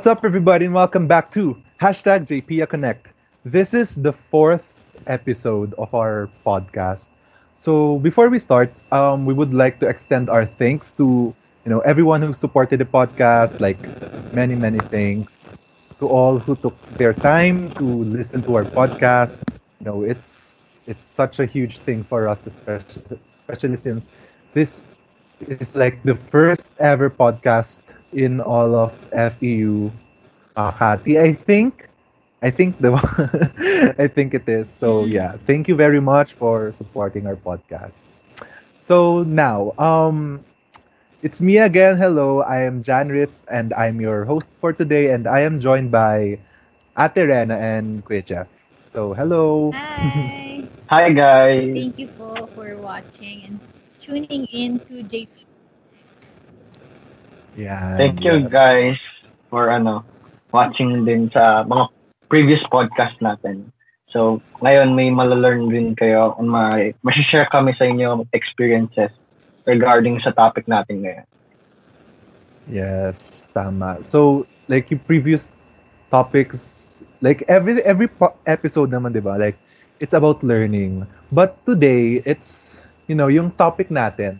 What's up, everybody, and welcome back to hashtag JPia Connect. This is the fourth episode of our podcast. So before we start, um, we would like to extend our thanks to you know everyone who supported the podcast, like many many thanks to all who took their time to listen to our podcast. You know, it's it's such a huge thing for us, especially especially since this is like the first ever podcast in all of FEU Makati. I think I think the I think it is. So yeah, thank you very much for supporting our podcast. So now, um it's me again. Hello, I am Jan Ritz and I'm your host for today and I am joined by Ate Rena and Kuya Jeff. So hello. Hi. Hi guys. Thank you po for watching and tuning in to JP. Yeah. Thank you yes. guys for ano watching din sa mga previous podcast natin. So, ngayon may malalearn din kayo and may share kami sa inyo experiences regarding sa topic natin ngayon. Yes, tama. So, like yung previous topics, like every every episode naman, 'di ba? Like it's about learning. But today, it's you know, yung topic natin,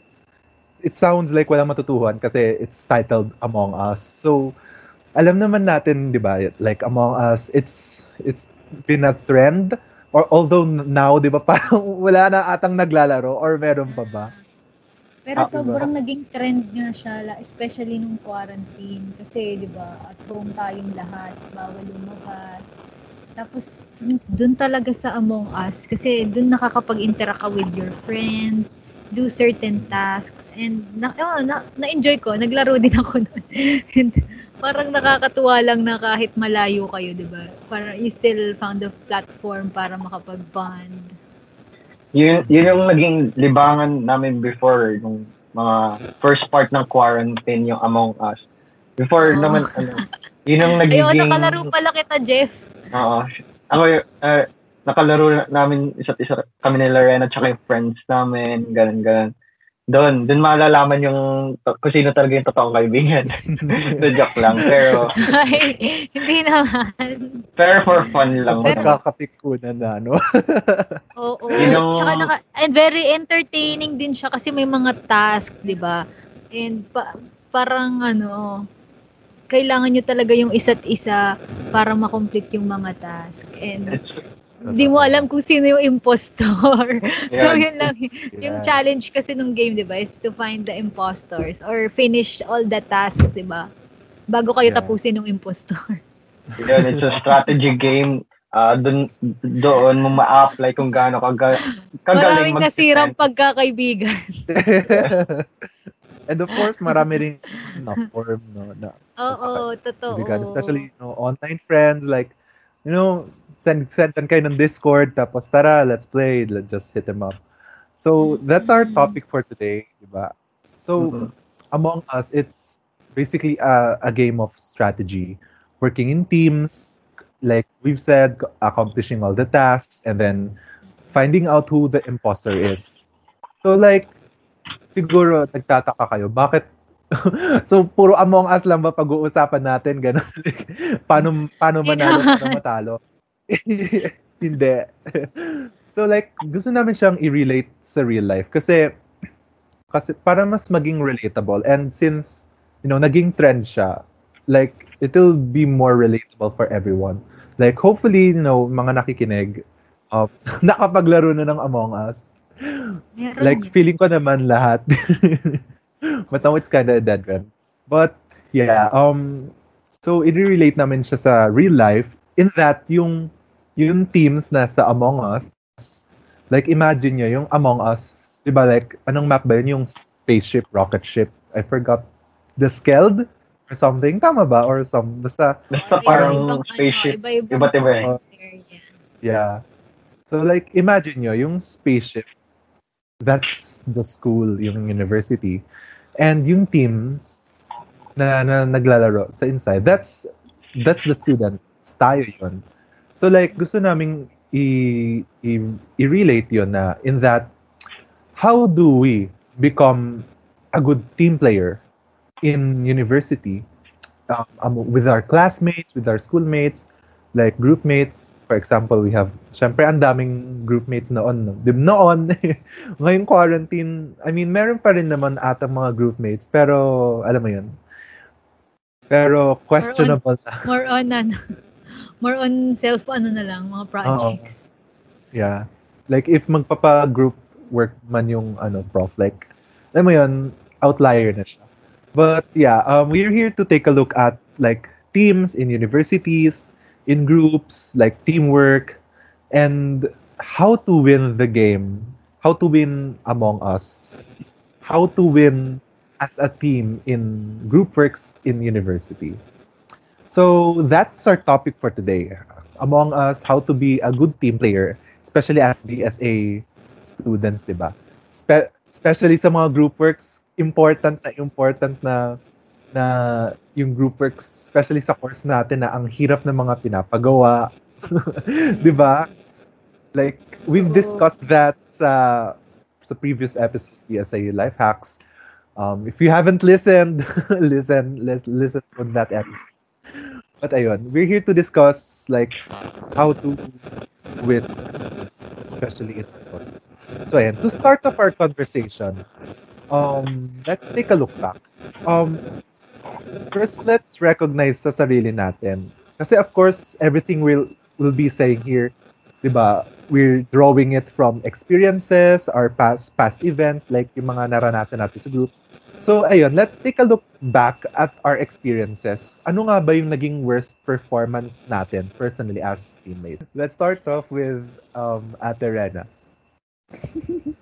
it sounds like walang matutuhan kasi it's titled Among Us. So, alam naman natin, 'di ba? Like Among Us, it's it's been a trend or although now, 'di ba, parang wala na atang naglalaro or meron pa ba? Pero Ah, sobrang naging trend nga siya, especially nung quarantine. Kasi, di ba, at home tayong lahat, bawal lumabas. Tapos, dun talaga sa Among Us, kasi dun nakakapag-interact ka with your friends, do certain tasks, and na, oh, na, na-enjoy ko, naglaro din ako nun. and parang nakakatuwa lang na kahit malayo kayo, di ba? Parang you still found a platform para makapag-bond. Yun, yun yung naging libangan namin before nung mga first part ng quarantine yung Among Us. Before Oh. naman ano, yun yung nagiging Ayun, nakalaro pala kita, Jeff. Oo. Ako, uh, nakalaro na- namin isa't isa kami ni Lorena tsaka yung friends namin, ganun, ganun. Doon, doon malalaman yung kung sino talaga yung totoong kaibigan. The joke lang. Pero, Ay, hindi naman. pero for fun lang. Pero- Magkakapikunan na, no? Oo. Yun ang- Tsaka naka, and very entertaining din siya kasi may mga task, di ba? And pa, parang ano, kailangan nyo talaga yung isa't isa para makomplete yung mga task. And It's, di mo alam kung sino yung impostor. so, yun lang. Yung Yes. challenge kasi nung game, di ba, is to find the impostors or finish all the tasks, di ba? Bago kayo Yes. tapusin ng impostor. yun, it's a strategy game. Uh, doon, doon mo ma-apply kung gaano kaga, kagaling Maraming nasirang mag-defend. pagkakaibigan. And of course, marami rin na form, no, na Oo, totoo. kaibigan. Especially, you know, online friends, like, you know, send, send kayo ng Discord, tapos tara, let's play, let's just hit them up. So, that's our Mhm. topic for today, di ba? So, Mhm. Among Us, it's basically a, a game of strategy, working in teams, like we've said, accomplishing all the tasks, and then finding out who the imposter is. So like, siguro nagtataka kayo, bakit so puro Among Us lang ba pag-uusapan natin ganun Like, paano paano manalo paano matalo hindi. So like gusto namin siyang i-relate sa real life. Kasi kasi para mas maging relatable and since you know naging trend siya like it'll be more relatable for everyone. Like hopefully you know mga nakikinig uh, nakapaglaro na ng Among Us. Meron like yun. feeling ko naman lahat. But now it's kind of a dead end. But yeah um so i-relate namin siya sa real life in that yung yung teams na sa Among Us like imagine nyo yung Among Us di ba like anong map ba yun yung spaceship rocket ship I forgot the Skeld or something tama ba or some basta Basta parang spaceship. Iba't iba eh. Yeah. So like imagine nyo yung spaceship that's the school, yung university. And yung teams na, na naglalaro sa inside, that's that's the students. Tayo yun. So like gusto naming i, i, i-relate yun na in that how do we become a good team player in university um, um, with our classmates, with our schoolmates, like group mates. For example, we have, syempre, ang daming group mates noon. No? Di, noon, ngayong quarantine, I mean, meron pa rin naman ata mga group mates, pero, alam mo yun, pero questionable na. More on, ano, more on self, ano na lang, mga projects. Oo. Yeah. Like, if magpapa-group work man yung, ano, prof, like, alam mo yun, outlier na siya. But, yeah, um, we're here to take a look at, like, teams in universities, in groups, like teamwork, and how to win the game, how to win among us, how to win as a team in group works in university. So that's our topic for today. Among us, how to be a good team player, especially as BSA students, di ba? Spe- especially sa mga group works, important na important na na yung group works, especially sa course natin na ang hirap ng mga pinapagawa. 'Di ba? Like we've discussed that sa sa previous episode sa Life Hacks. Um, if you haven't listened, listen, let's listen to that episode. But ayun, we're here to discuss like how to with especially in So ayan, to start off our conversation, um, let's take a look back. Um, first let's recognize sa sarili natin. Kasi of course, everything we'll, will be saying here, di ba, we're drawing it from experiences, our past past events, like yung mga naranasan natin sa group. So, ayun, let's take a look back at our experiences. Ano nga ba yung naging worst performance natin personally as teammates? Let's start off with um, Ate Rena.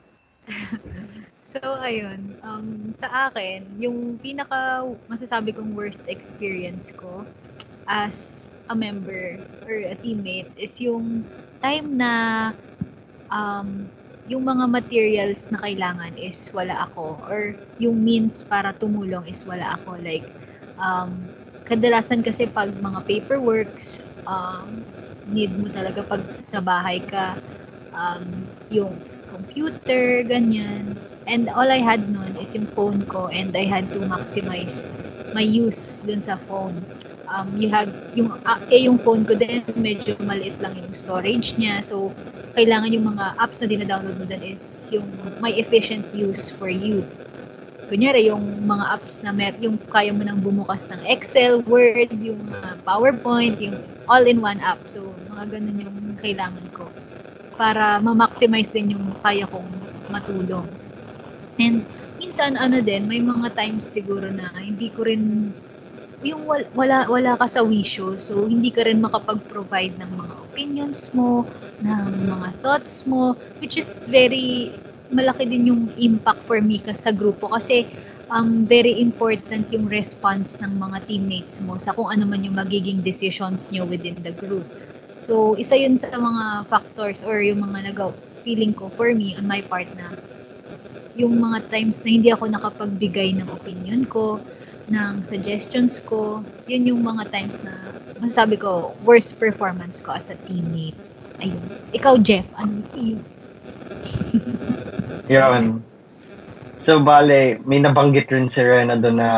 So, ayun. Um, sa akin, yung pinaka masasabi kong worst experience ko as a member or a teammate is yung time na um, yung mga materials na kailangan is wala ako or yung means para tumulong is wala ako. Like, um, kadalasan kasi pag mga paperworks, um, need mo talaga pag sa bahay ka, um, yung computer, ganyan. And all I had noon is yung phone ko and I had to maximize my use dun sa phone. Um, you have, yung, uh, eh, yung phone ko din, medyo maliit lang yung storage niya. So, kailangan yung mga apps na dina-download mo dun is yung may efficient use for you. Kunyari, yung mga apps na mer yung kaya mo nang bumukas ng Excel, Word, yung uh, PowerPoint, yung all-in-one app. So, mga ganun yung kailangan ko para ma-maximize din yung kaya kong matulong. And minsan ano din, may mga times siguro na hindi ko rin yung wala wala ka sa wisyo so hindi ka rin makapag-provide ng mga opinions mo ng mga thoughts mo which is very malaki din yung impact for me ka sa grupo kasi um, very important yung response ng mga teammates mo sa kung ano man yung magiging decisions nyo within the group. So, isa yun sa mga factors or yung mga nagaw feeling ko for me on my part na yung mga times na hindi ako nakapagbigay ng opinion ko, ng suggestions ko, yun yung mga times na masasabi ko, worst performance ko as a teammate. Ayun. Ikaw, Jeff, ano yun? yun. So, bale, may nabanggit rin si Rena doon na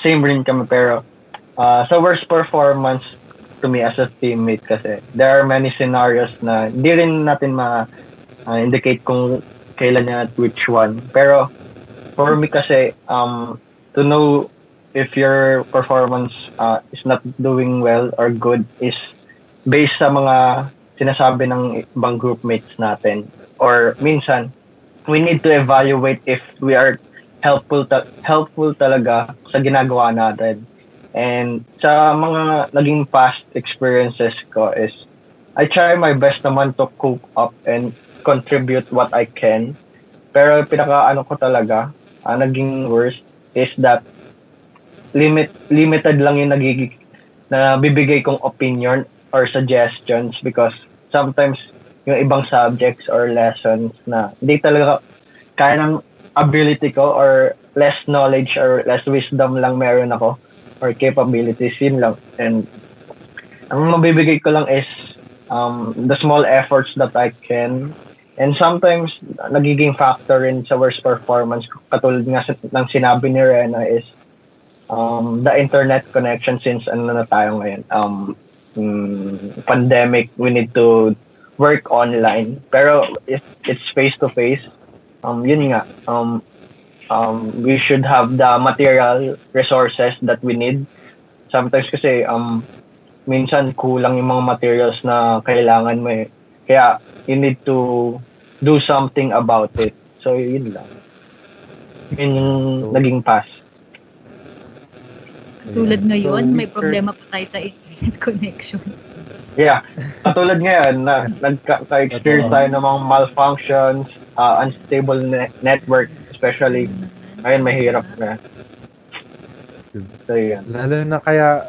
same rin kami pero uh, sa worst performance to me as a teammate kasi there are many scenarios na hindi rin natin ma-indicate uh, kung kailan niya at which one. Pero for me kasi, um, to know if your performance uh, is not doing well or good is based sa mga sinasabi ng ibang group mates natin. Or minsan, we need to evaluate if we are helpful ta- helpful talaga sa ginagawa natin. And sa mga naging past experiences ko is I try my best naman to cope up and contribute what I can. Pero pinaka ano ko talaga, uh, naging worst is that limit limited lang yung nagiging na bibigay kong opinion or suggestions because sometimes yung ibang subjects or lessons na hindi talaga kaya ng ability ko or less knowledge or less wisdom lang meron ako or capabilities yun lang. And ang mabibigay ko lang is um, the small efforts that I can. And sometimes, nagiging factor rin sa worst performance, katulad nga ng sinabi ni Rena is, um, the internet connection since ano na tayo ngayon, um, mm, pandemic, we need to work online. Pero if it's face-to-face, um, yun nga, um, um, we should have the material resources that we need. Sometimes kasi, um, minsan kulang yung mga materials na kailangan mo eh. Kaya, you need to do something about it. So, yun lang. Yun yung naging pass. Tulad ngayon, So, may problema pa tayo sa internet connection. Yeah. Katulad ngayon, na, nagka-experience tayo ng mga malfunctions, uh, unstable ne- network, especially. Ngayon, mahirap na. So, yun. Lalo na kaya,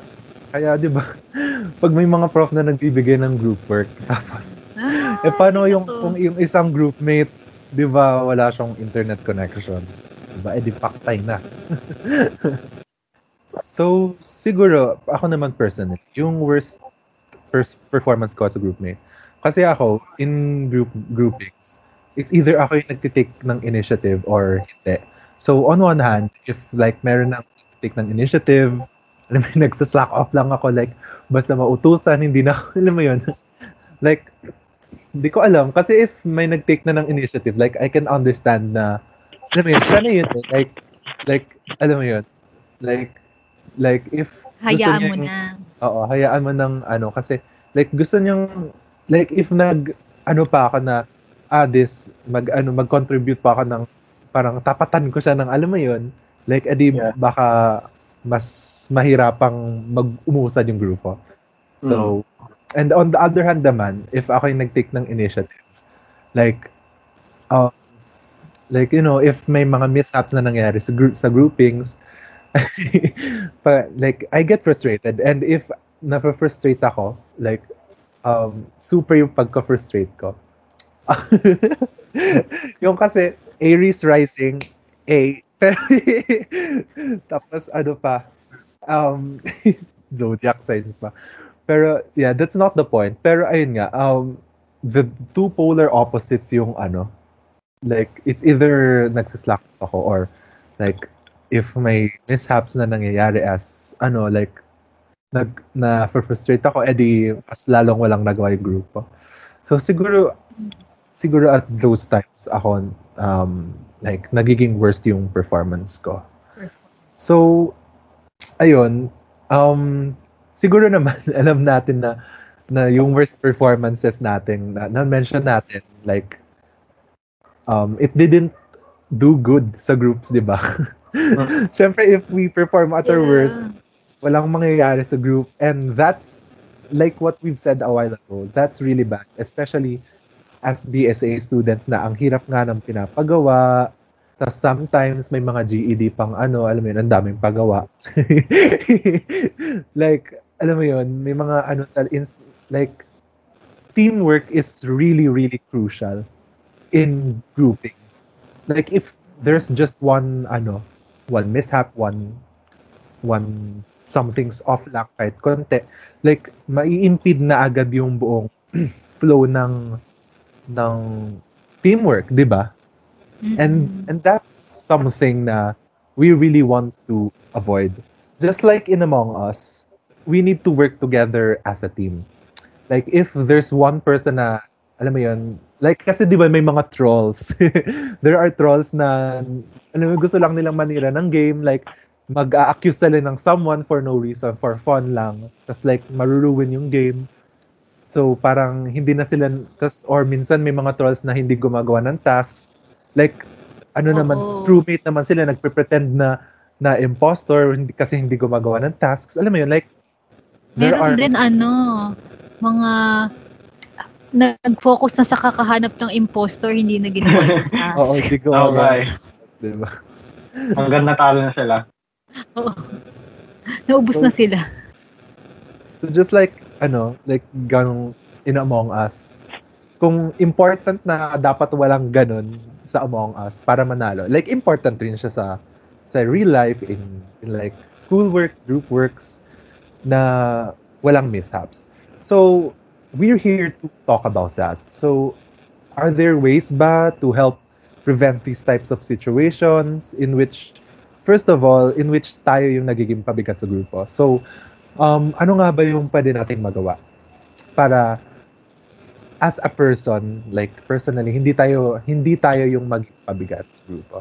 kaya di ba, pag may mga prof na nagbibigay ng group work, tapos, Ah, eh paano yung, ito. kung yung isang groupmate, di ba, wala siyang internet connection? Di ba, eh di paktay na. So, siguro, ako naman personally, yung worst first performance ko sa groupmate, kasi ako, in group groupings, it's either ako yung nagtitake ng initiative or hindi. So, on one hand, if like meron na take ng initiative, alam mo, nagsaslack off lang ako, like, basta mautusan, hindi na, alam mo yun, like, hindi ko alam, kasi if may nag-take na ng initiative, like, I can understand na, alam mo yun, siya na yun, eh. like, like, alam mo yun, like, like, if, Hayaan niya mo yung- na. Oo, hayaan mo ng ano kasi like gusto niyang like if nag ano pa ako na ah this mag ano mag-contribute pa ako ng parang tapatan ko siya ng alam mo yun like edi Yeah. baka mas mahirapang mag-umusad yung grupo. So and on the other hand naman if ako yung nag-take ng initiative like um like you know if may mga mishaps na nangyari sa group sa groupings pa, like I get frustrated. And if na-frustrate ako like um super yung pagka-frustrate ko. Yung kasi Aries rising A. Pero tapos ano pa um zodiac signs pa. Pero yeah that's not the point. Pero ayun nga um the two polar opposites yung ano like it's either nagsislack ako or like if may mishaps na nangyayari as ano like nag na frustrate ako edi mas lalong walang nagawa yung grupo so siguro siguro at those times ako um like nagiging worst yung performance ko. So ayun um siguro naman alam natin na na yung worst performances natin na, na mention natin like um it didn't do good sa groups di ba Siyempre, if we perform at our worst, walang mangyayari sa group. And that's like what we've said a while ago. That's really bad. Especially as BSA students na ang hirap nga ng pinapagawa. Tapos sometimes may mga GED pang ano, alam mo yun, ang daming pagawa. like, alam mo yun, may mga ano, like, teamwork is really, really crucial in grouping. Like, if there's just one, ano, one mishap, one one something's off lang kahit konti, like mai-impede na agad yung buong flow ng ng teamwork, 'di ba? And and that's something na we really want to avoid. Just like in Among Us, we need to work together as a team. Like if there's one person na alam mo yun, like kasi 'di ba may mga trolls. There are trolls na alam mo gusto lang nilang manira ng game like mag-a-accuse sila ng someone for no reason, for fun lang. Tapos like, maruruin yung game. So, parang hindi na sila, tas, or minsan may mga trolls na hindi gumagawa ng tasks. Like, ano naman, crewmate naman sila, nagpre-pretend na na impostor hindi, kasi hindi gumagawa ng tasks. Alam mo yun, like, there Meron are, din ano, mga nag-focus na sa kakahanap ng impostor, hindi na ginawa yung task. oo, hindi gumagawa. Okay. Diba? Hanggang natalo na sila. Oo. Naubos na sila. So just like, ano, like ganong in Among Us, kung important na dapat walang ganon sa Among Us para manalo, like important rin siya sa sa real life, in, in like schoolwork, group works, na walang mishaps. So, we're here to talk about that. So, are there ways ba to help prevent these types of situations in which first of all, in which tayo yung nagiging pabigat sa grupo. So, um, ano nga ba yung pwede nating magawa para as a person, like personally, hindi tayo hindi tayo yung maging pabigat sa grupo?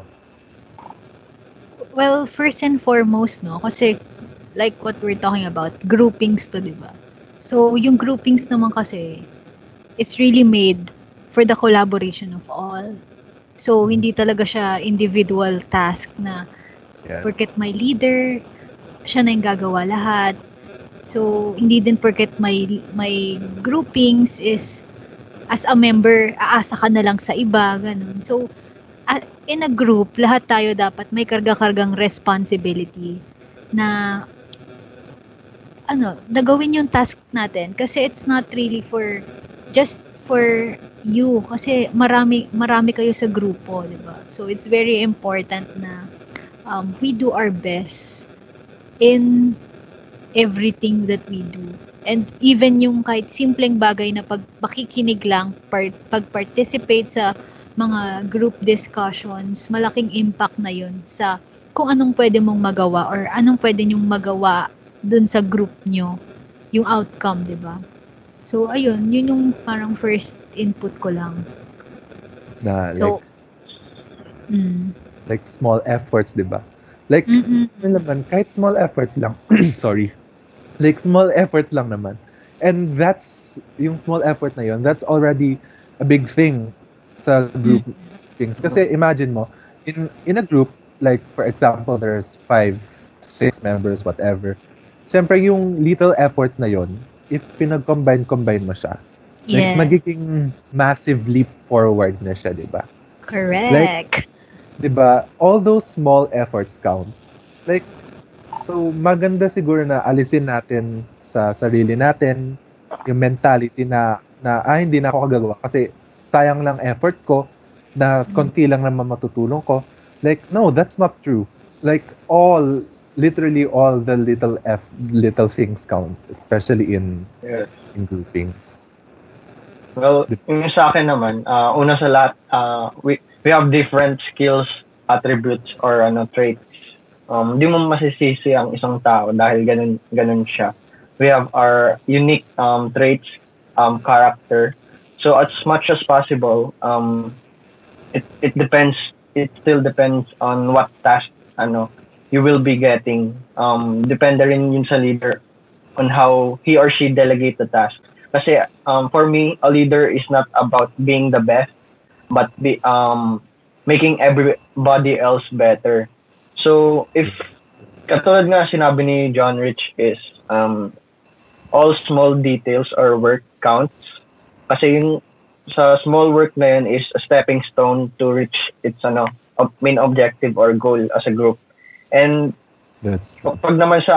Well, first and foremost, no, kasi like what we're talking about, groupings to, di ba? So, yung groupings naman kasi, it's really made for the collaboration of all. So, hindi talaga siya individual task na Yes. porket may leader, siya na yung gagawa lahat. So, hindi din porket may, may groupings is as a member, aasa ka na lang sa iba, ganun. So, in a group, lahat tayo dapat may karga-kargang responsibility na ano, nagawin yung task natin kasi it's not really for just for you kasi marami marami kayo sa grupo, 'di ba? So it's very important na um, we do our best in everything that we do. And even yung kahit simpleng bagay na pag pakikinig lang, part, pag-participate sa mga group discussions, malaking impact na yun sa kung anong pwede mong magawa or anong pwede nyong magawa dun sa group nyo, yung outcome, di ba? So, ayun, yun yung parang first input ko lang. Na like So, mm, like small efforts, 'di ba? Like mm-mm, yun naman, kahit small efforts lang. sorry. Like small efforts lang naman. And that's yung small effort na yun, that's already a big thing sa group things. Kasi imagine mo, in in a group, like for example, there's five, six members, whatever. Siyempre, yung little efforts na yon if pinag-combine-combine mo siya, like yeah, magiging massive leap forward na siya, di ba? correct. 'di ba? All those small efforts count. Like so maganda siguro na alisin natin sa sarili natin yung mentality na na ah, hindi na ako kagagawa kasi sayang lang effort ko na konti lang naman matutulong ko. Like no, that's not true. Like all literally all the little f little things count, especially in Yes. in groupings. Well, yung sa akin naman, uh, una sa lahat, uh, we, we have different skills, attributes, or ano, traits. Um, di mo masisisi ang isang tao dahil ganun, ganun siya. We have our unique um, traits, um, character. So as much as possible, um, it, it depends, it still depends on what task ano, you will be getting. Um, depende rin yun sa leader on how he or she delegate the task. Kasi um, for me, a leader is not about being the best, but be, um, making everybody else better. So if katulad nga sinabi ni John Rich is um, all small details or work counts. Kasi yung sa small work na yun is a stepping stone to reach its ano main objective or goal as a group. And That's true. pag naman sa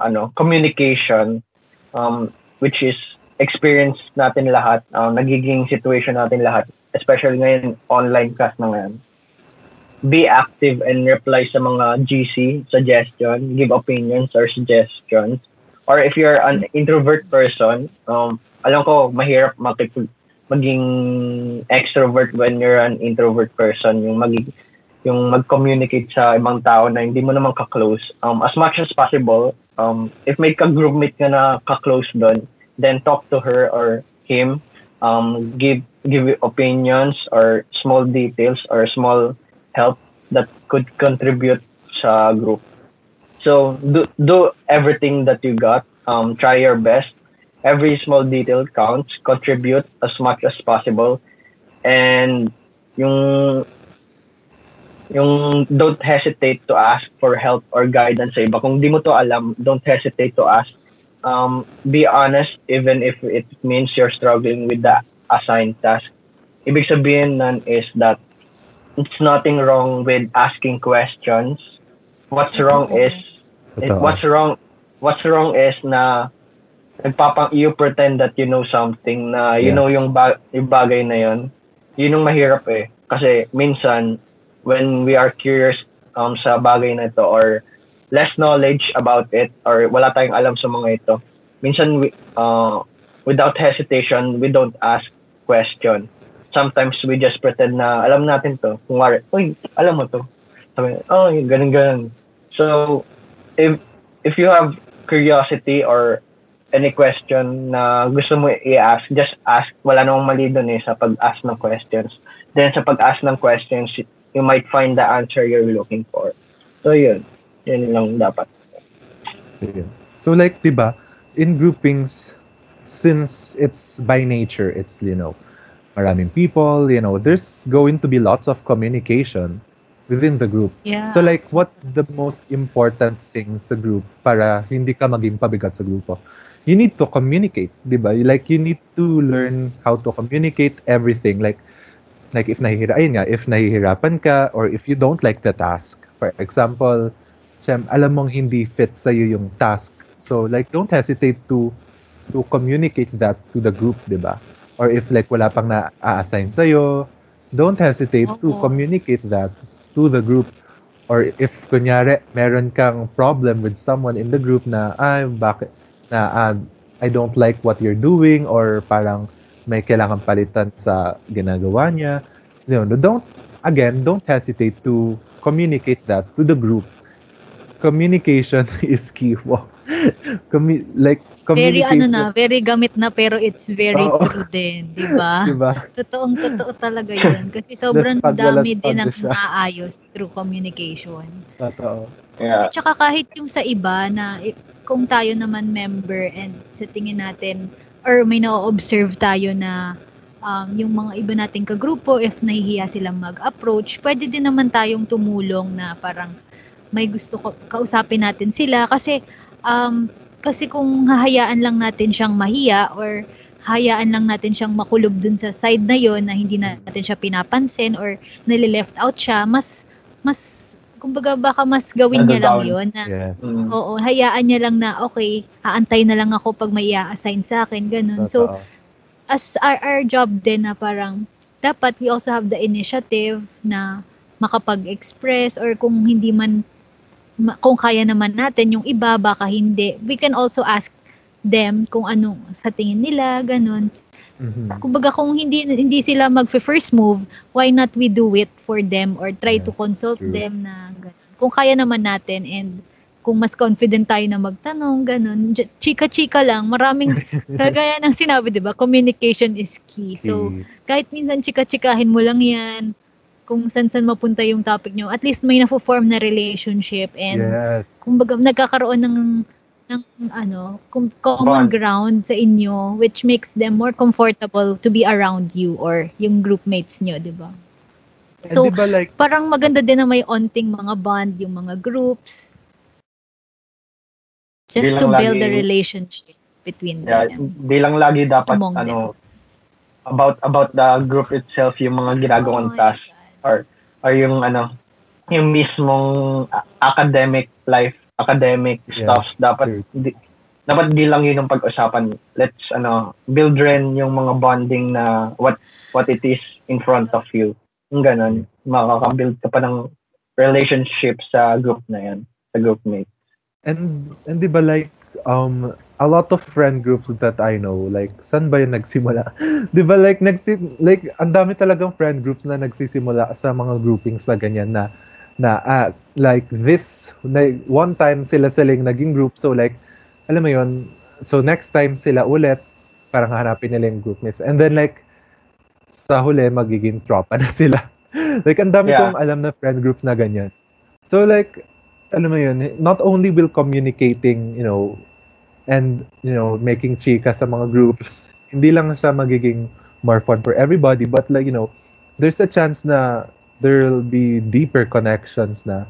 ano communication um which is experience natin lahat um, nagiging situation natin lahat especially ngayon online class na ngayon be active and reply sa mga GC suggestion give opinions or suggestions or if you're an introvert person um alam ko mahirap makipag maging extrovert when you're an introvert person yung maging yung mag-communicate sa ibang tao na hindi mo naman ka-close. Um, as much as possible, um, if may ka-groupmate ka na ka-close doon, then talk to her or him, um, give give opinions or small details or small help that could contribute sa group. So do do everything that you got. Um, try your best. Every small detail counts. Contribute as much as possible, and yung yung don't hesitate to ask for help or guidance sa iba. Kung di mo to alam, don't hesitate to ask. Um, be honest even if it means you're struggling with the assigned task. Ibig sabihin nun is that it's nothing wrong with asking questions. What's wrong is it, what's wrong what's wrong is na nagpapa you pretend that you know something na you Yes. know yung, ba- yung bagay na yun. Yun yung mahirap eh. Kasi minsan when we are curious um, sa bagay na ito or less knowledge about it or wala tayong alam sa mga ito, minsan we, uh, without hesitation, we don't ask question. Sometimes we just pretend na alam natin to. Kung wari, uy, alam mo to. Sabi, oh, ganun ganun. So, if if you have curiosity or any question na gusto mo i-ask, just ask. Wala namang mali doon eh sa pag-ask ng questions. Then sa pag-ask ng questions, you might find the answer you're looking for. So yun, yun lang dapat. So like, di ba, in groupings, since it's by nature, it's, you know, maraming people, you know, there's going to be lots of communication within the group. Yeah. So like, what's the most important thing sa group para hindi ka maging pabigat sa grupo? You need to communicate, di ba? Like, you need to learn how to communicate everything. Like, like if nahihira, ayun nga, if nahihirapan ka or if you don't like the task, for example, syem, alam mong hindi fit sa'yo yung task. So, like, don't hesitate to to communicate that to the group, di ba? Or if like wala pang na-assign sa'yo, don't hesitate to Oo. communicate that to the group. Or if kunyari, meron kang problem with someone in the group na, ay, bakit, na ah, I don't like what you're doing or parang may kailangan palitan sa ginagawa niya. You know, don't, again, don't hesitate to communicate that to the group. Communication is key. Wow. Commu- like, very ano na, very gamit na pero it's very Oo. true din, di ba? Diba? Totoong totoo talaga yun. Kasi sobrang Laspag dami din ang laspag na siya. maaayos through communication. Totoo. Yeah. At saka kahit yung sa iba na i- kung tayo naman member and sa tingin natin or may na-observe tayo na um, yung mga iba nating kagrupo, if nahihiya silang mag-approach, pwede din naman tayong tumulong na parang may gusto ko, kausapin natin sila. Kasi um, kasi kung hahayaan lang natin siyang mahiya or hayaan lang natin siyang makulob dun sa side na yon na hindi natin siya pinapansin or nili-left out siya, mas mas kumbaga baka mas gawin niya lang Nado-down. yon na Yes. Mm. Oo, hayaan niya lang na, okay, aantay na lang ako pag may i-assign sa akin, ganun. So, Totoo. as our, our job din na parang, dapat we also have the initiative na makapag-express or kung hindi man, ma- kung kaya naman natin, yung iba, baka hindi. We can also ask them kung ano sa tingin nila, ganun. Mhm. Kumbaga kung hindi hindi sila mag-first move, why not we do it for them or try to Yes, consult true. them na ganun. Kung kaya naman natin and kung mas confident tayo na magtanong, ganun. Chika-chika lang, maraming, kagaya ng sinabi, di ba, communication is key. So, kahit minsan chika-chikahin mo lang yan, kung saan-saan mapunta yung topic nyo, at least may na-form na relationship and yes. kumbaga nagkakaroon ng ng ano, com- common Bond. ground sa inyo which makes them more comfortable to be around you or yung groupmates nyo, 'di ba? And so, di ba like, Parang maganda din na may onting mga bond yung mga groups just to build a lagi- relationship between Yeah, them. di lang lagi dapat Among ano about about the group itself yung mga ginagawang Oh task or or yung ano yung mismong a- academic life academic Yes, stuff. Dapat true. di, dapat di lang yun ang pag-usapan. Let's ano build rin yung mga bonding na what what it is in front of you. Yung ganun. Makaka-build ka pa ng relationship sa group na yan sa groupmate. And, and di ba like, um, a lot of friend groups that I know, like, saan ba yung nagsimula? di ba like, nagsi, like, ang dami talagang friend groups na nagsisimula sa mga groupings na ganyan na, na, ah, like, this, na, one time sila silang naging group, so like, alam mo yun, so next time sila ulit, parang hanapin nila yung groupmates. And then like, sa huli, magiging tropa na sila. like, ang dami Yeah. kong alam na friend groups na ganyan. So like, alam mo yun, not only will communicating, you know, and, you know, making chika sa mga groups, hindi lang siya magiging more fun for everybody, but like, you know, there's a chance na there'll be deeper connections na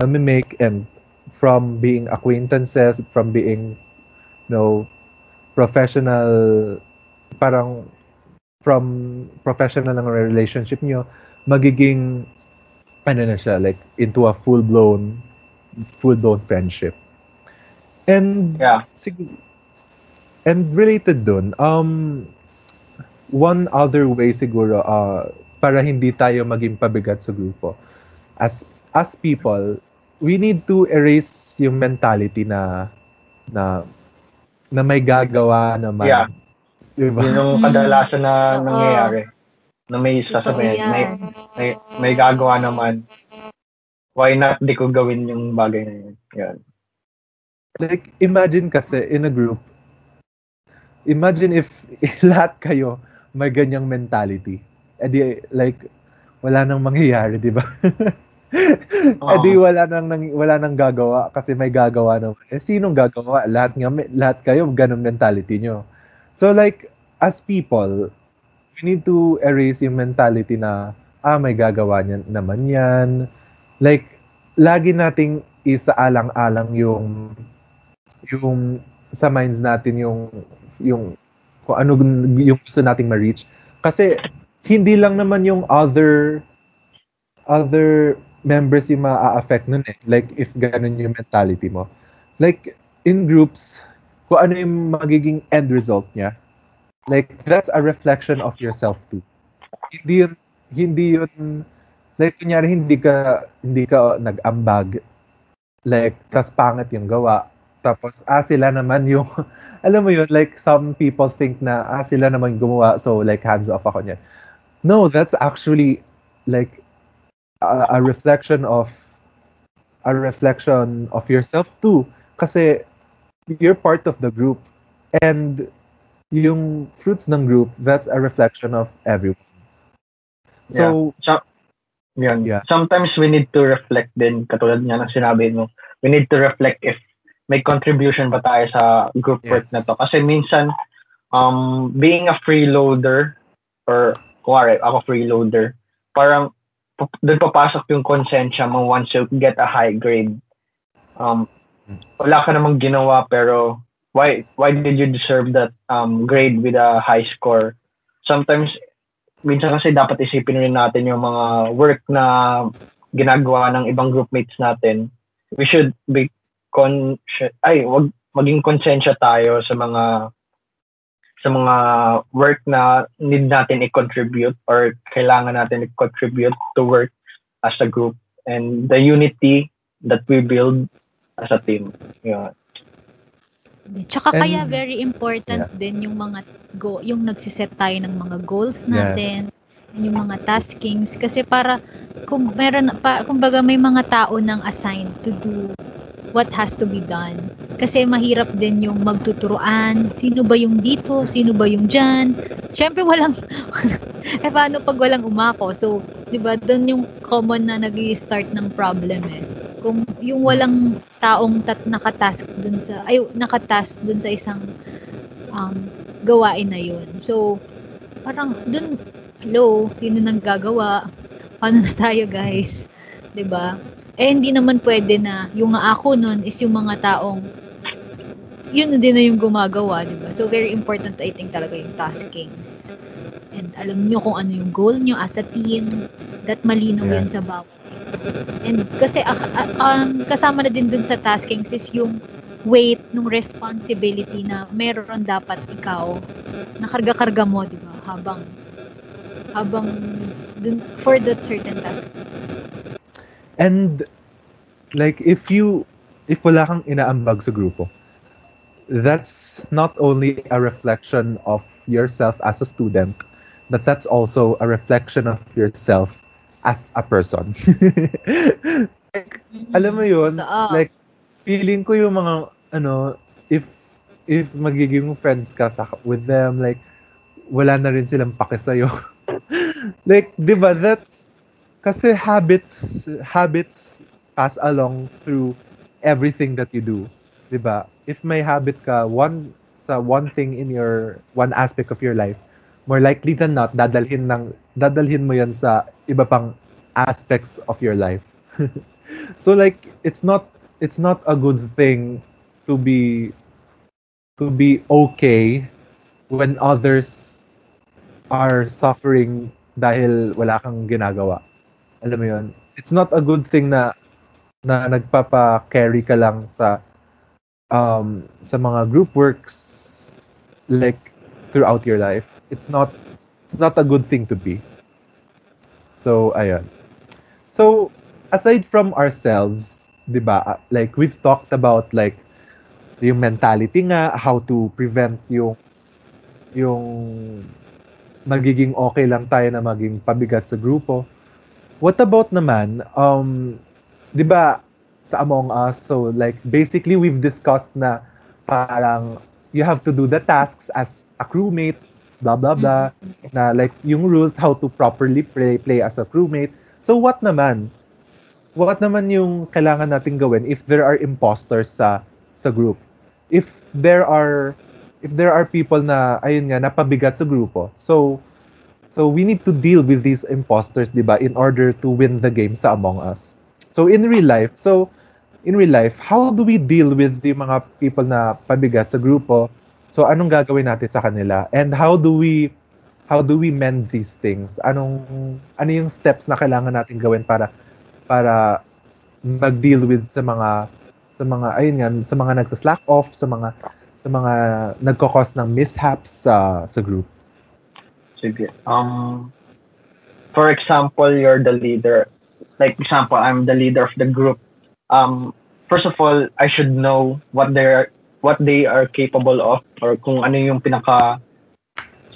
make and from being acquaintances, from being, you know, professional, parang from professional ng relationship nyo, magiging, ano na siya, like, into a full-blown, full-blown friendship. And, yeah sig- and related dun, um, one other way siguro, uh, para hindi tayo maging pabigat sa grupo, as, as people, we need to erase yung mentality na, na, na may gagawa naman. Yeah. Diba? yun yung kadalasan na Oo. nangyayari na may sasabihin may yan. may may gagawa naman why not di ko gawin yung bagay na yun. Yan. Like, imagine kasi in a group, imagine if lahat kayo may ganyang mentality. Eh di, like, wala nang mangyayari, di ba? eh di wala nang, nang wala nang gagawa kasi may gagawa naman. Eh sinong gagawa? Lahat nga lahat kayo ganun mentality nyo. So like as people, we need to erase yung mentality na ah may gagawa niyan naman yan. Like lagi nating isaalang-alang yung yung sa minds natin yung yung kung ano yung gusto nating ma-reach. Kasi hindi lang naman yung other other members yung ma-affect nun eh. Like, if ganun yung mentality mo. Like, in groups, kung ano yung magiging end result niya, like, that's a reflection of yourself too. Hindi yun, hindi yun, like, kunyari, hindi ka, hindi ka nag-ambag, like, tas pangit yung gawa, tapos, ah, sila naman yung, alam mo yun, like, some people think na, ah, sila naman gumawa, so, like, hands off ako niyan. No, that's actually, like, a, a reflection of a reflection of yourself too kasi you're part of the group and yung fruits ng group that's a reflection of everyone so yeah. Yan. Yeah. Sometimes we need to reflect din, katulad nga ng sinabi mo, we need to reflect if may contribution ba tayo sa group yes. work na to. Kasi minsan, um, being a freeloader, or, kuwari, ako freeloader, parang doon papasok yung konsensya mo once you get a high grade. Um, wala ka namang ginawa pero why why did you deserve that um, grade with a high score? Sometimes, minsan kasi dapat isipin rin natin yung mga work na ginagawa ng ibang groupmates natin. We should be conscious, ay, wag maging konsensya tayo sa mga sa mga work na need natin i-contribute or kailangan natin i-contribute to work as a group and the unity that we build as a team. Yeah. Tsaka and, kaya very important yeah. din yung mga go yung nagsiset tayo ng mga goals natin, yes. Yung mga taskings kasi para kung meron pa, kumbaga may mga tao nang assigned to do what has to be done. Kasi mahirap din yung magtuturuan, sino ba yung dito, sino ba yung dyan. Siyempre walang, eh paano pag walang umako? So, di ba, doon yung common na nag start ng problem eh. Kung yung walang taong tat nakatask dun sa, ay, nakatask dun sa isang um, gawain na yun. So, parang dun, hello, sino nang gagawa? Paano na tayo guys? 'di ba? Eh, hindi naman pwede na yung ako nun is yung mga taong yun din na yung gumagawa, di ba? So, very important, I think, talaga yung taskings. And alam nyo kung ano yung goal nyo as a team, that malinaw yes. yan sa bawat. And kasi uh, uh, um, kasama na din dun sa taskings is yung weight ng responsibility na meron dapat ikaw na karga-karga mo, di ba? Habang habang dun, for that certain task. And like if you if wala kang inaambag sa grupo, that's not only a reflection of yourself as a student, but that's also a reflection of yourself as a person. like, alam mo yun, like, feeling ko yung mga, ano, if, if magiging friends ka sa, with them, like, wala na rin silang pake sa'yo. like, di ba, that's, kasi habits, habits pass along through everything that you do. 'Di ba? If may habit ka one sa one thing in your one aspect of your life, more likely than not dadalhin ng dadalhin mo 'yan sa iba pang aspects of your life. so like it's not it's not a good thing to be to be okay when others are suffering dahil wala kang ginagawa. Alam mo yun? It's not a good thing na na nagpapa-carry ka lang sa um, sa mga group works like throughout your life. It's not it's not a good thing to be. So, ayun. So, aside from ourselves, 'di ba? Like we've talked about like yung mentality nga, how to prevent yung yung magiging okay lang tayo na maging pabigat sa grupo. What about naman, um, 'di ba, sa Among Us, so like basically we've discussed na parang you have to do the tasks as a crewmate, blah blah blah, na like yung rules how to properly play play as a crewmate. So what naman? What naman yung kailangan nating gawin if there are imposters sa sa group? If there are if there are people na ayun nga napabigat sa grupo. So so we need to deal with these imposters, 'di ba, in order to win the game sa Among Us. So in real life, so in real life, how do we deal with the mga people na pabigat sa grupo? So anong gagawin natin sa kanila? And how do we how do we mend these things? Anong ano yung steps na kailangan natin gawin para para mag-deal with sa mga sa mga ayun nga sa mga nagsa-slack off, sa mga sa mga nagko-cause ng mishaps sa sa group? Sige. Um, for example, you're the leader. Like example, I'm the leader of the group. Um, first of all, I should know what they're what they are capable of or kung ano yung pinaka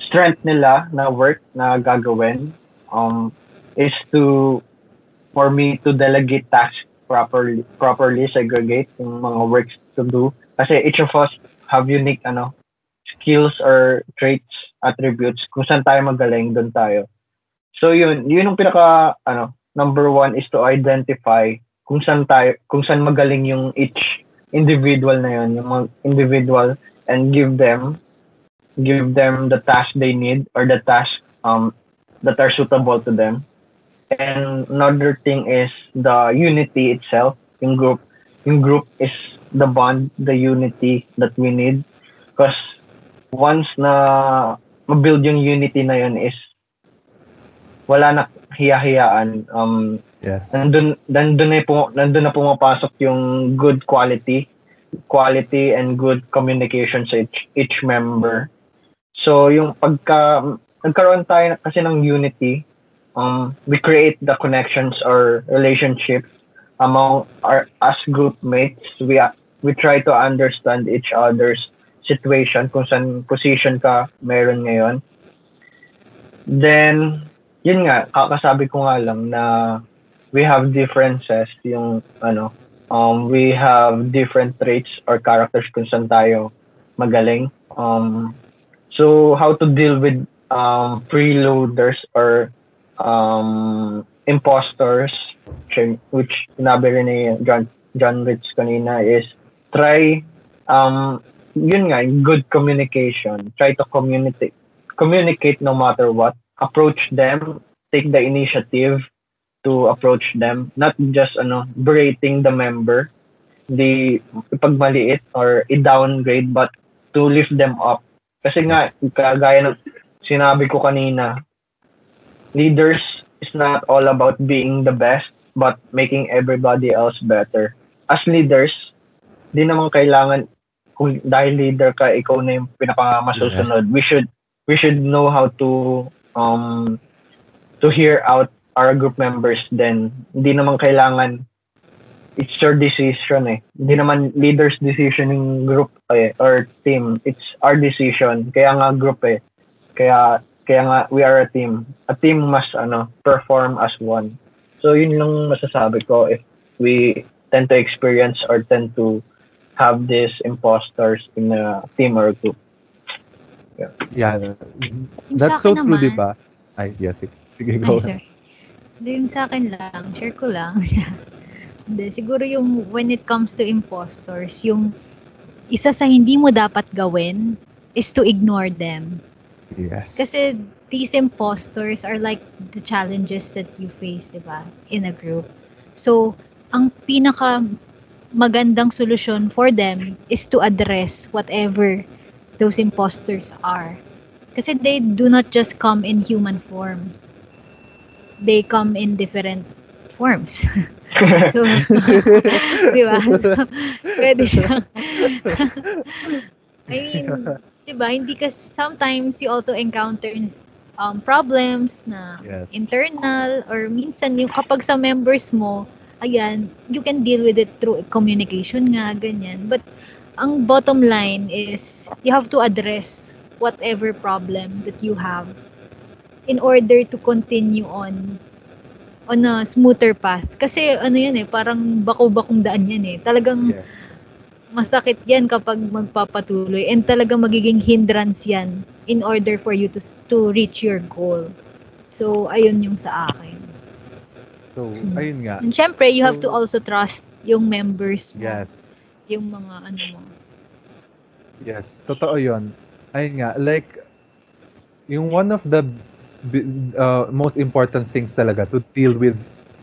strength nila na work na gagawin um is to for me to delegate tasks properly properly segregate yung mga works to do kasi each of us have unique ano skills or traits attributes kung saan tayo magaling doon tayo. So yun yun yung pinaka ano number one is to identify kung saan tayo kung saan magaling yung each individual na yun yung mga individual and give them give them the task they need or the task um that are suitable to them. And another thing is the unity itself. Yung group yung group is the bond the unity that we need. Because once na ma-build yung unity na yun is wala na hiya-hiyaan. Um Yes. nandun nandun na po nandun na pumapasok yung good quality quality and good communication sa each, each member. So yung pagka nagkaroon tayo kasi ng unity um we create the connections or relationships among our as group mates. We we try to understand each other's situation kung saan position ka meron ngayon. Then yun nga kakasabi ko nga lang na we have differences yung ano um we have different traits or characters kung saan tayo magaling. Um so how to deal with um freeloaders or um imposters which, sinabi rin ni John John Rich kanina is try um yun nga good communication. Try to communicate communicate no matter what. Approach them. Take the initiative to approach them. Not just ano berating the member. The ipagmaliit or i-downgrade but to lift them up. Kasi nga kagaya ng sinabi ko kanina leaders is not all about being the best but making everybody else better. As leaders di naman kailangan kung dahil leader ka ikaw na yung pinakamasusunod we should we should know how to um to hear out our group members then. Hindi naman kailangan it's your decision eh. Hindi naman leader's decision yung group eh, or team. It's our decision. Kaya nga group eh. Kaya kaya nga we are a team. A team must ano perform as one. So yun lang masasabi ko if we tend to experience or tend to have these imposters in a team or group Yeah. Yung That's so akin true, naman- di ba? Ay, yes. Sige, Ay, go. sir. Yung sa akin lang, share ko lang. Hindi, siguro yung when it comes to imposters, yung isa sa hindi mo dapat gawin is to ignore them. Yes. Kasi these imposters are like the challenges that you face, di ba, in a group. So, ang pinaka magandang solution for them is to address whatever those imposters are. Kasi they do not just come in human form. They come in different forms. so, di ba? Pwede siyang, I mean, di ba, hindi kasi, sometimes you also encounter um, problems na Yes. internal or minsan yung kapag sa members mo, ayan, you can deal with it through communication nga, ganyan. But ang bottom line is you have to address whatever problem that you have in order to continue on on a smoother path. Kasi ano yan eh, parang bako-bakong daan yan eh. Talagang Yes. masakit yan kapag magpapatuloy and talagang magiging hindrance yan in order for you to to reach your goal. So, ayun yung sa akin. So, ayun nga. And syempre, you have to So- also trust yung members mo. Yes. Yung mga ano mo. Yes, totoo 'yon. Ayun nga, like yung one of the uh, most important things talaga to deal with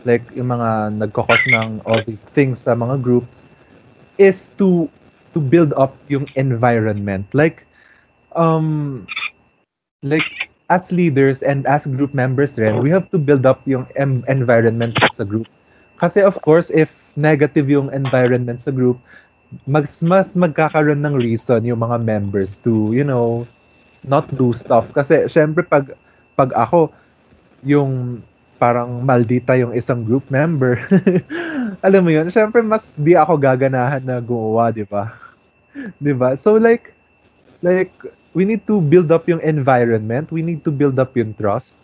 like yung mga nagkakos ng all these things sa mga groups is to to build up yung environment. Like um like as leaders and as group members rin, we have to build up yung environment sa group. Kasi of course, if negative yung environment sa group, mas mas magkakaroon ng reason yung mga members to, you know, not do stuff. Kasi syempre pag pag ako yung parang maldita yung isang group member, alam mo yun, syempre mas di ako gaganahan na gumawa, di ba? di ba? So like, like, we need to build up yung environment, we need to build up yung trust,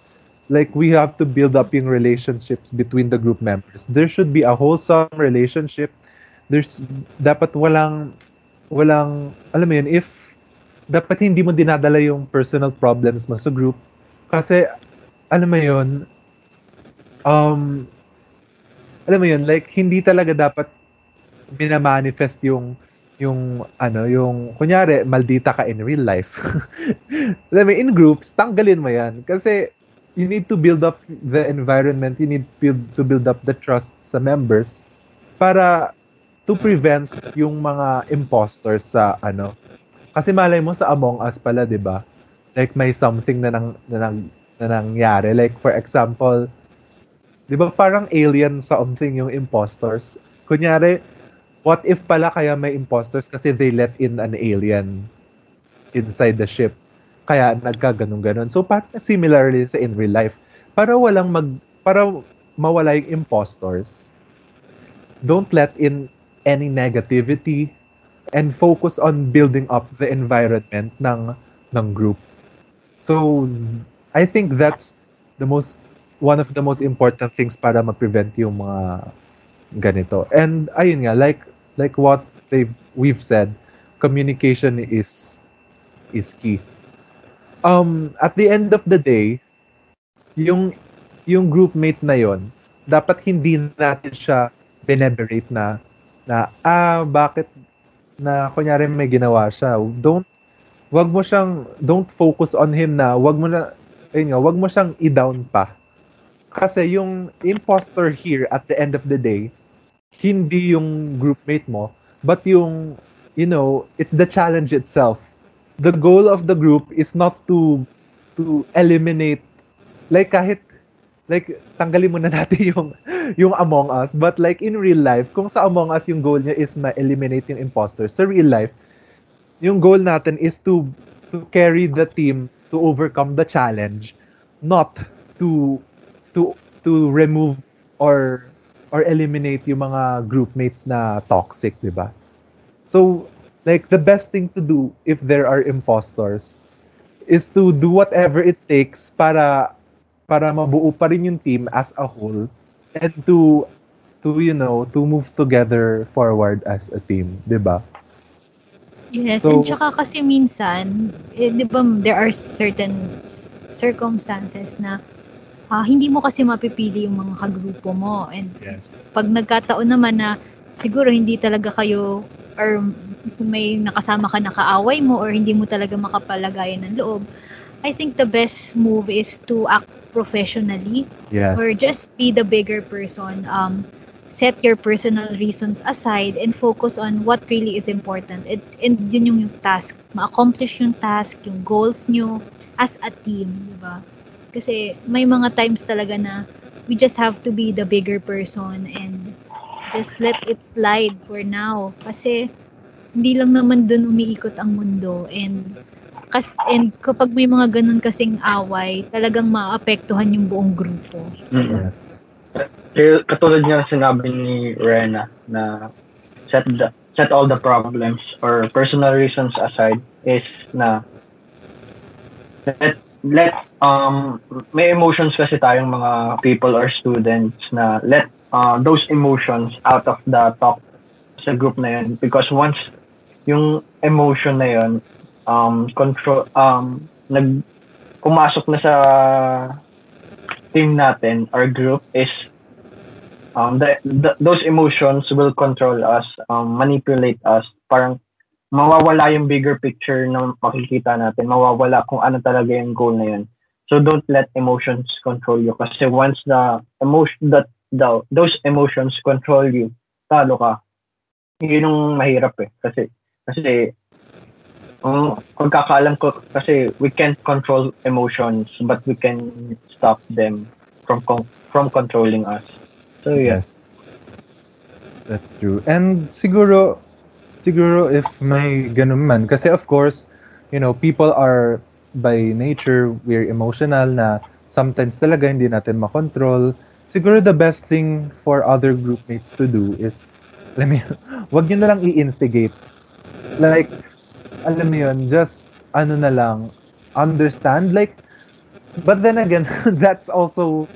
like we have to build up yung relationships between the group members. There should be a wholesome relationship. There's dapat walang walang alam mo yun if dapat hindi mo dinadala yung personal problems mo sa group. Kasi alam mo yun um alam mo yun like hindi talaga dapat minamanifest yung yung ano yung kunyari maldita ka in real life. Alam mo in groups tanggalin mo yan. Kasi you need to build up the environment you need build, to build up the trust sa members para to prevent yung mga imposters sa ano. Kasi malay mo sa Among Us pala 'di ba? Like may something na nang na, nang, na nangyari. Like for example 'di ba parang alien something yung imposters kunyari what if pala kaya may imposters kasi they let in an alien inside the ship kaya nagkaganon ganon so pat similarly sa in real life para walang mag para mawala yung imposters don't let in any negativity and focus on building up the environment ng ng group. So I think that's the most one of the most important things para ma-prevent yung mga ganito. And ayun nga like like what they we've said, communication is is key. Um at the end of the day, yung yung groupmate na yon dapat hindi natin siya beneberate na na ah bakit na kunyari may ginawa siya don't wag mo siyang don't focus on him na wag mo na ayun nga wag mo siyang i-down pa kasi yung imposter here at the end of the day hindi yung groupmate mo but yung you know it's the challenge itself. The goal of the group is not to to eliminate like kahit like tanggalin muna natin yung yung Among Us but like in real life kung sa Among Us yung goal niya is ma-eliminate yung imposters sa real life yung goal natin is to to carry the team to overcome the challenge not to to to remove or or eliminate yung mga groupmates na toxic, 'di ba? So like the best thing to do if there are imposters is to do whatever it takes para para mabuo pa rin yung team as a whole and to to you know to move together forward as a team 'di ba Yes, So- and tsaka kasi minsan, eh, di ba, there are certain circumstances na ah, hindi mo kasi mapipili yung mga kagrupo mo. And yes pag nagkataon naman na siguro hindi talaga kayo or may nakasama ka na kaaway mo or hindi mo talaga makapalagayan ng loob, I think the best move is to act professionally yes or just be the bigger person. Um, set your personal reasons aside and focus on what really is important. It, and yun yung, yung task. Ma-accomplish yung task, yung goals nyo as a team, di ba? Kasi may mga times talaga na we just have to be the bigger person and just let it slide for now. Kasi hindi lang naman dun umiikot ang mundo and kas and kapag may mga ganun kasing away, talagang maapektuhan yung buong grupo. Mm. yes Kaya katulad nga ng sinabi ni Rena na set the, set all the problems or personal reasons aside is na let let um may emotions kasi tayong mga people or students na let uh, those emotions out of the talk sa group na yun. Because once yung emotion na yun um control um nag pumasok na sa team natin or group is um the, the, those emotions will control us um manipulate us. Parang mawawala yung bigger picture na makikita natin. Mawawala kung ano talaga yung goal na yun. So don't let emotions control you kasi once the emotion that the, those emotions control you, talo ka. Yun yung mahirap eh. Kasi kasi um, kung kakaalam ko kasi we can't control emotions but we can stop them from from controlling us. So yeah. Yes. That's true. And siguro siguro if may ganun man. Kasi of course you know people are by nature we're emotional na sometimes talaga hindi natin makontrol. Siguro the best thing for other group mates to do is let me wag niyo na lang i-instigate. Like alam mo yun just ano na lang understand like but then again that's also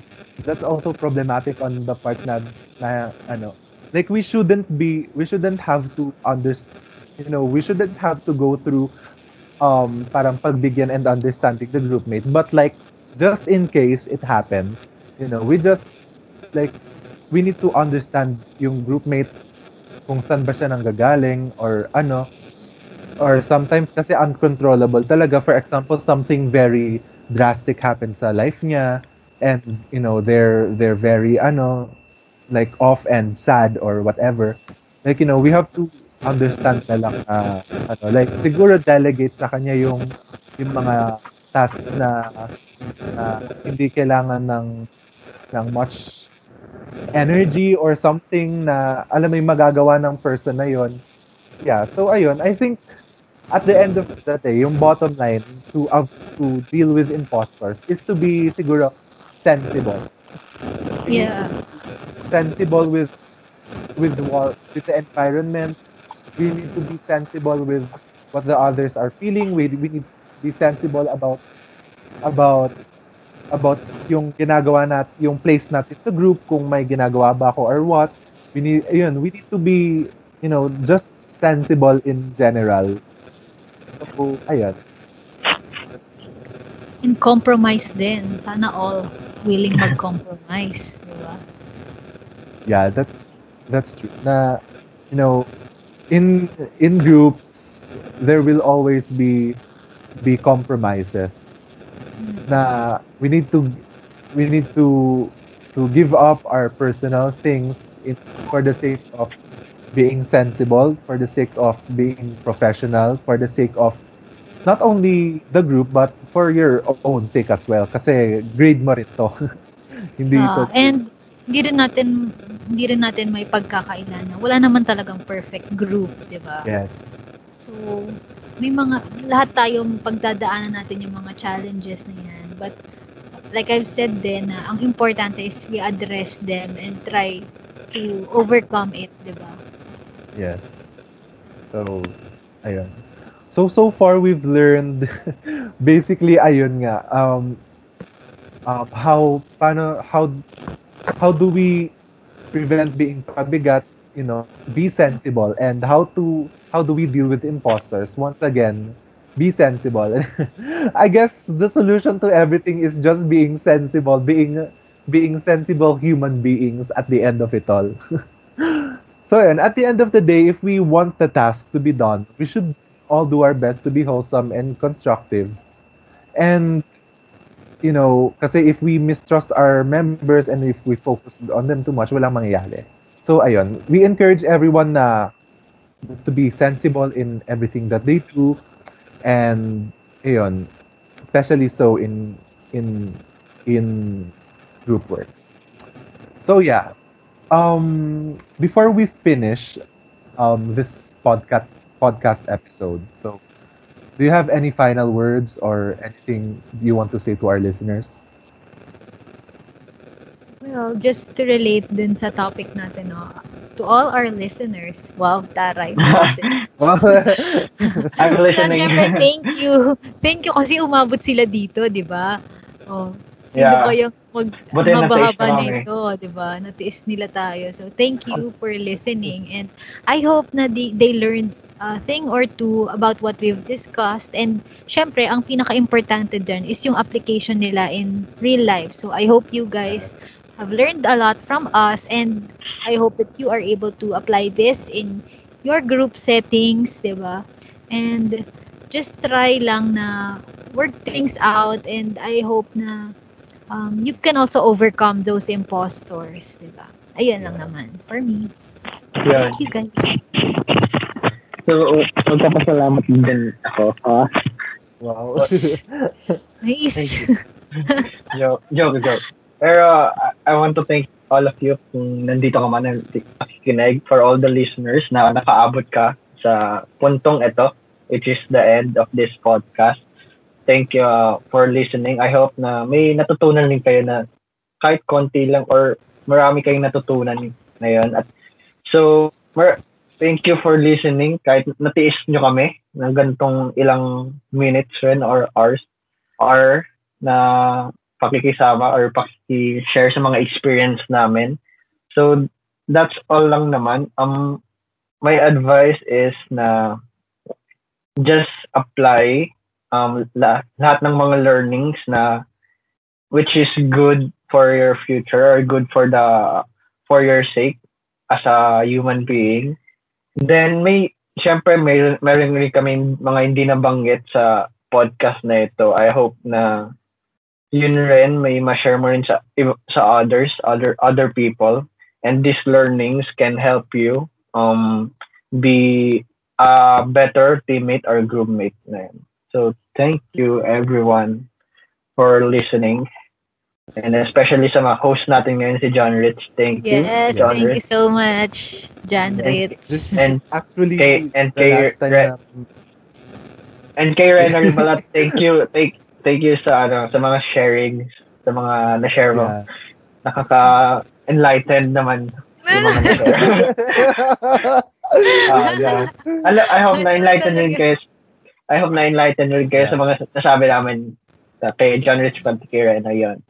that's also problematic on the part na, na ano like we shouldn't be we shouldn't have to understand you know we shouldn't have to go through um parang pagbigyan and understanding the group mate but like just in case it happens you know we just like we need to understand yung group mate kung saan ba siya nanggagaling or ano. Or sometimes kasi uncontrollable talaga. For example something very drastic happens sa life niya. And you know they're they're very ano like off and sad or whatever, like you know, we have to understand na lang uh, ano, like siguro delegate sa kanya yung yung mga tasks na, na hindi kailangan ng ng much energy or something na alam mo yung magagawa ng person na yon. Yeah, so ayun, I think at the end of the day, yung bottom line to uh, to deal with imposters is to be siguro sensible. Yeah sensible with with what with the environment. We need to be sensible with what the others are feeling. We we need to be sensible about about about yung ginagawa nat yung place natin sa group kung may ginagawa ba ako or what. We need yun, we need to be, you know, just sensible in general. So, ayan. And compromise din. Sana all willing mag-compromise, di ba? Yeah that's that's true. Na you know in in groups there will always be be compromises. Na we need to we need to to give up our personal things in, for the sake of being sensible for the sake of being professional for the sake of not only the group but for your own sake as well. Kasi grade mo rin to. Hindi uh, to and hindi rin natin hindi rin natin may pagkakailan na wala naman talagang perfect group, 'di ba? Yes. So, may mga lahat tayong pagdadaanan natin yung mga challenges na 'yan. But like I've said din na ang importante is we address them and try to overcome it, 'di ba? Yes. So, ayun. So so far we've learned basically ayun nga um uh, how paano how how do we prevent being pabigat, you know, be sensible and how to how do we deal with imposters? Once again, be sensible. I guess the solution to everything is just being sensible, being being sensible human beings at the end of it all. so and at the end of the day, if we want the task to be done, we should all do our best to be wholesome and constructive. And you know, kasi if we mistrust our members and if we focus on them too much, walang mangyayari. So, ayun, we encourage everyone na to be sensible in everything that they do and ayun, especially so in in in group works. So yeah, um, before we finish um, this podcast podcast episode, so do you have any final words or anything you want to say to our listeners? Well, just to relate dun sa topic natin, no, to all our listeners, wow, taray. listeners. I'm listening. syempre, thank you. Thank you kasi umabot sila dito, di ba? Oh, sino Yeah. ba yung mag Buti mabahaba na ito, di ba? Natiis nila tayo. So, thank you for listening. And I hope na they, they learned a thing or two about what we've discussed. And syempre, ang pinaka-importante dyan is yung application nila in real life. So, I hope you guys have learned a lot from us and I hope that you are able to apply this in your group settings, 'di ba? And just try lang na work things out and I hope na um, you can also overcome those impostors, 'di ba? Ayun lang naman for me. Yun. Thank you guys. So, magpapasalamat din ako. Ah, Wow. Nice. Thank you. joke, joke, joke. Pero, I- I want to thank all of you kung nandito ka man, nakikinig, for all the listeners na nakaabot ka sa puntong ito, which is the end of this podcast. Thank you uh, for listening. I hope na may natutunan din kayo na kahit konti lang or marami kayong natutunan ngayon. At so, mar- thank you for listening. Kahit natiis nyo kami ng gantong ilang minutes rin or hours or na pakikisama or pakiki-share sa mga experience namin. So, that's all lang naman. Um, my advice is na just apply um, la- lahat ng mga learnings na which is good for your future or good for the for your sake as a human being. Then may syempre may meron rin kami mga hindi nabanggit sa podcast na ito. I hope na yun rin may ma-share mo rin sa sa others, other other people and these learnings can help you um be a better teammate or groupmate na yun. So thank you everyone for listening. And especially sa mga host natin ngayon si John Rich. Thank you. Yes, John thank you so much, John And Ritz. This is And actually kay- and the kay last time Re- na And kay Renner Balat, thank you. Thank thank you sa ano sa mga sharing, sa mga na-share mo. Yeah. Nakaka-enlightened naman yung mga na-share. Ah, yeah. Ala- I hope na-enlighten rin kayo. I hope na-enlighten rin kayo sa mga nasabi namin sa kay John Rich Pantikira na yun.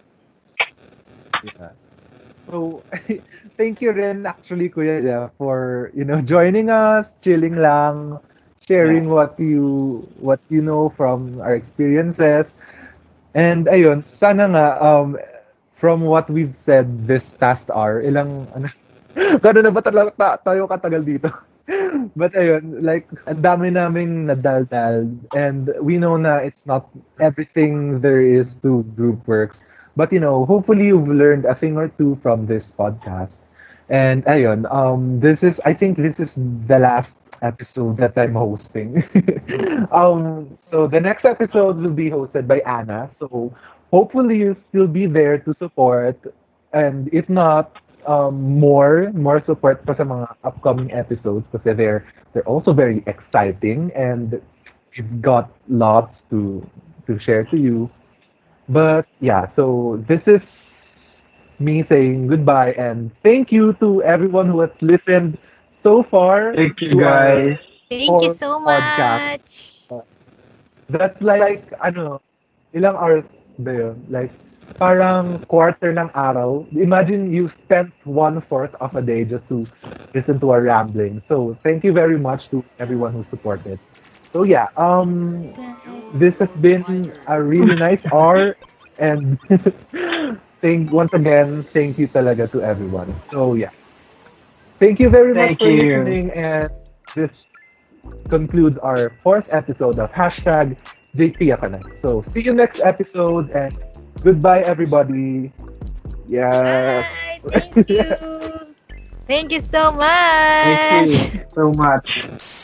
Yeah. So, thank you rin actually, Kuya Jeff, for, you know, joining us, chilling lang, sharing what you what you know from our experiences. And ayun, sana nga, um, from what we've said this past hour, ilang, ano, gano'n na ba talaga ta- tayo katagal dito? But ayun, like, ang dami naming nadaldal and we know na it's not everything there is to group works. But you know, hopefully you've learned a thing or two from this podcast. And ayun, um, this is, I think this is the last episode that I'm hosting. um, so the next episode will be hosted by Anna. So hopefully you'll still be there to support. And if not, um, more more support pa sa mga upcoming episodes kasi they're they're also very exciting and we've got lots to to share to you. But yeah, so this is me saying goodbye and thank you to everyone who has listened so far. Thank you guys. Thank you so podcast. much. That's like, I don't know, ilang hours ba yun? Like, parang quarter ng araw. Imagine you spent one-fourth of a day just to listen to our rambling. So, thank you very much to everyone who supported. So, yeah, um, this has been a really nice hour and thank once again, thank you talaga to everyone. So, yeah. Thank you very Thank much for you. listening and this concludes our fourth episode of hashtag Akanan. So see you next episode and goodbye everybody. Yeah. Bye. Thank you. Thank you so much. Thank you so much.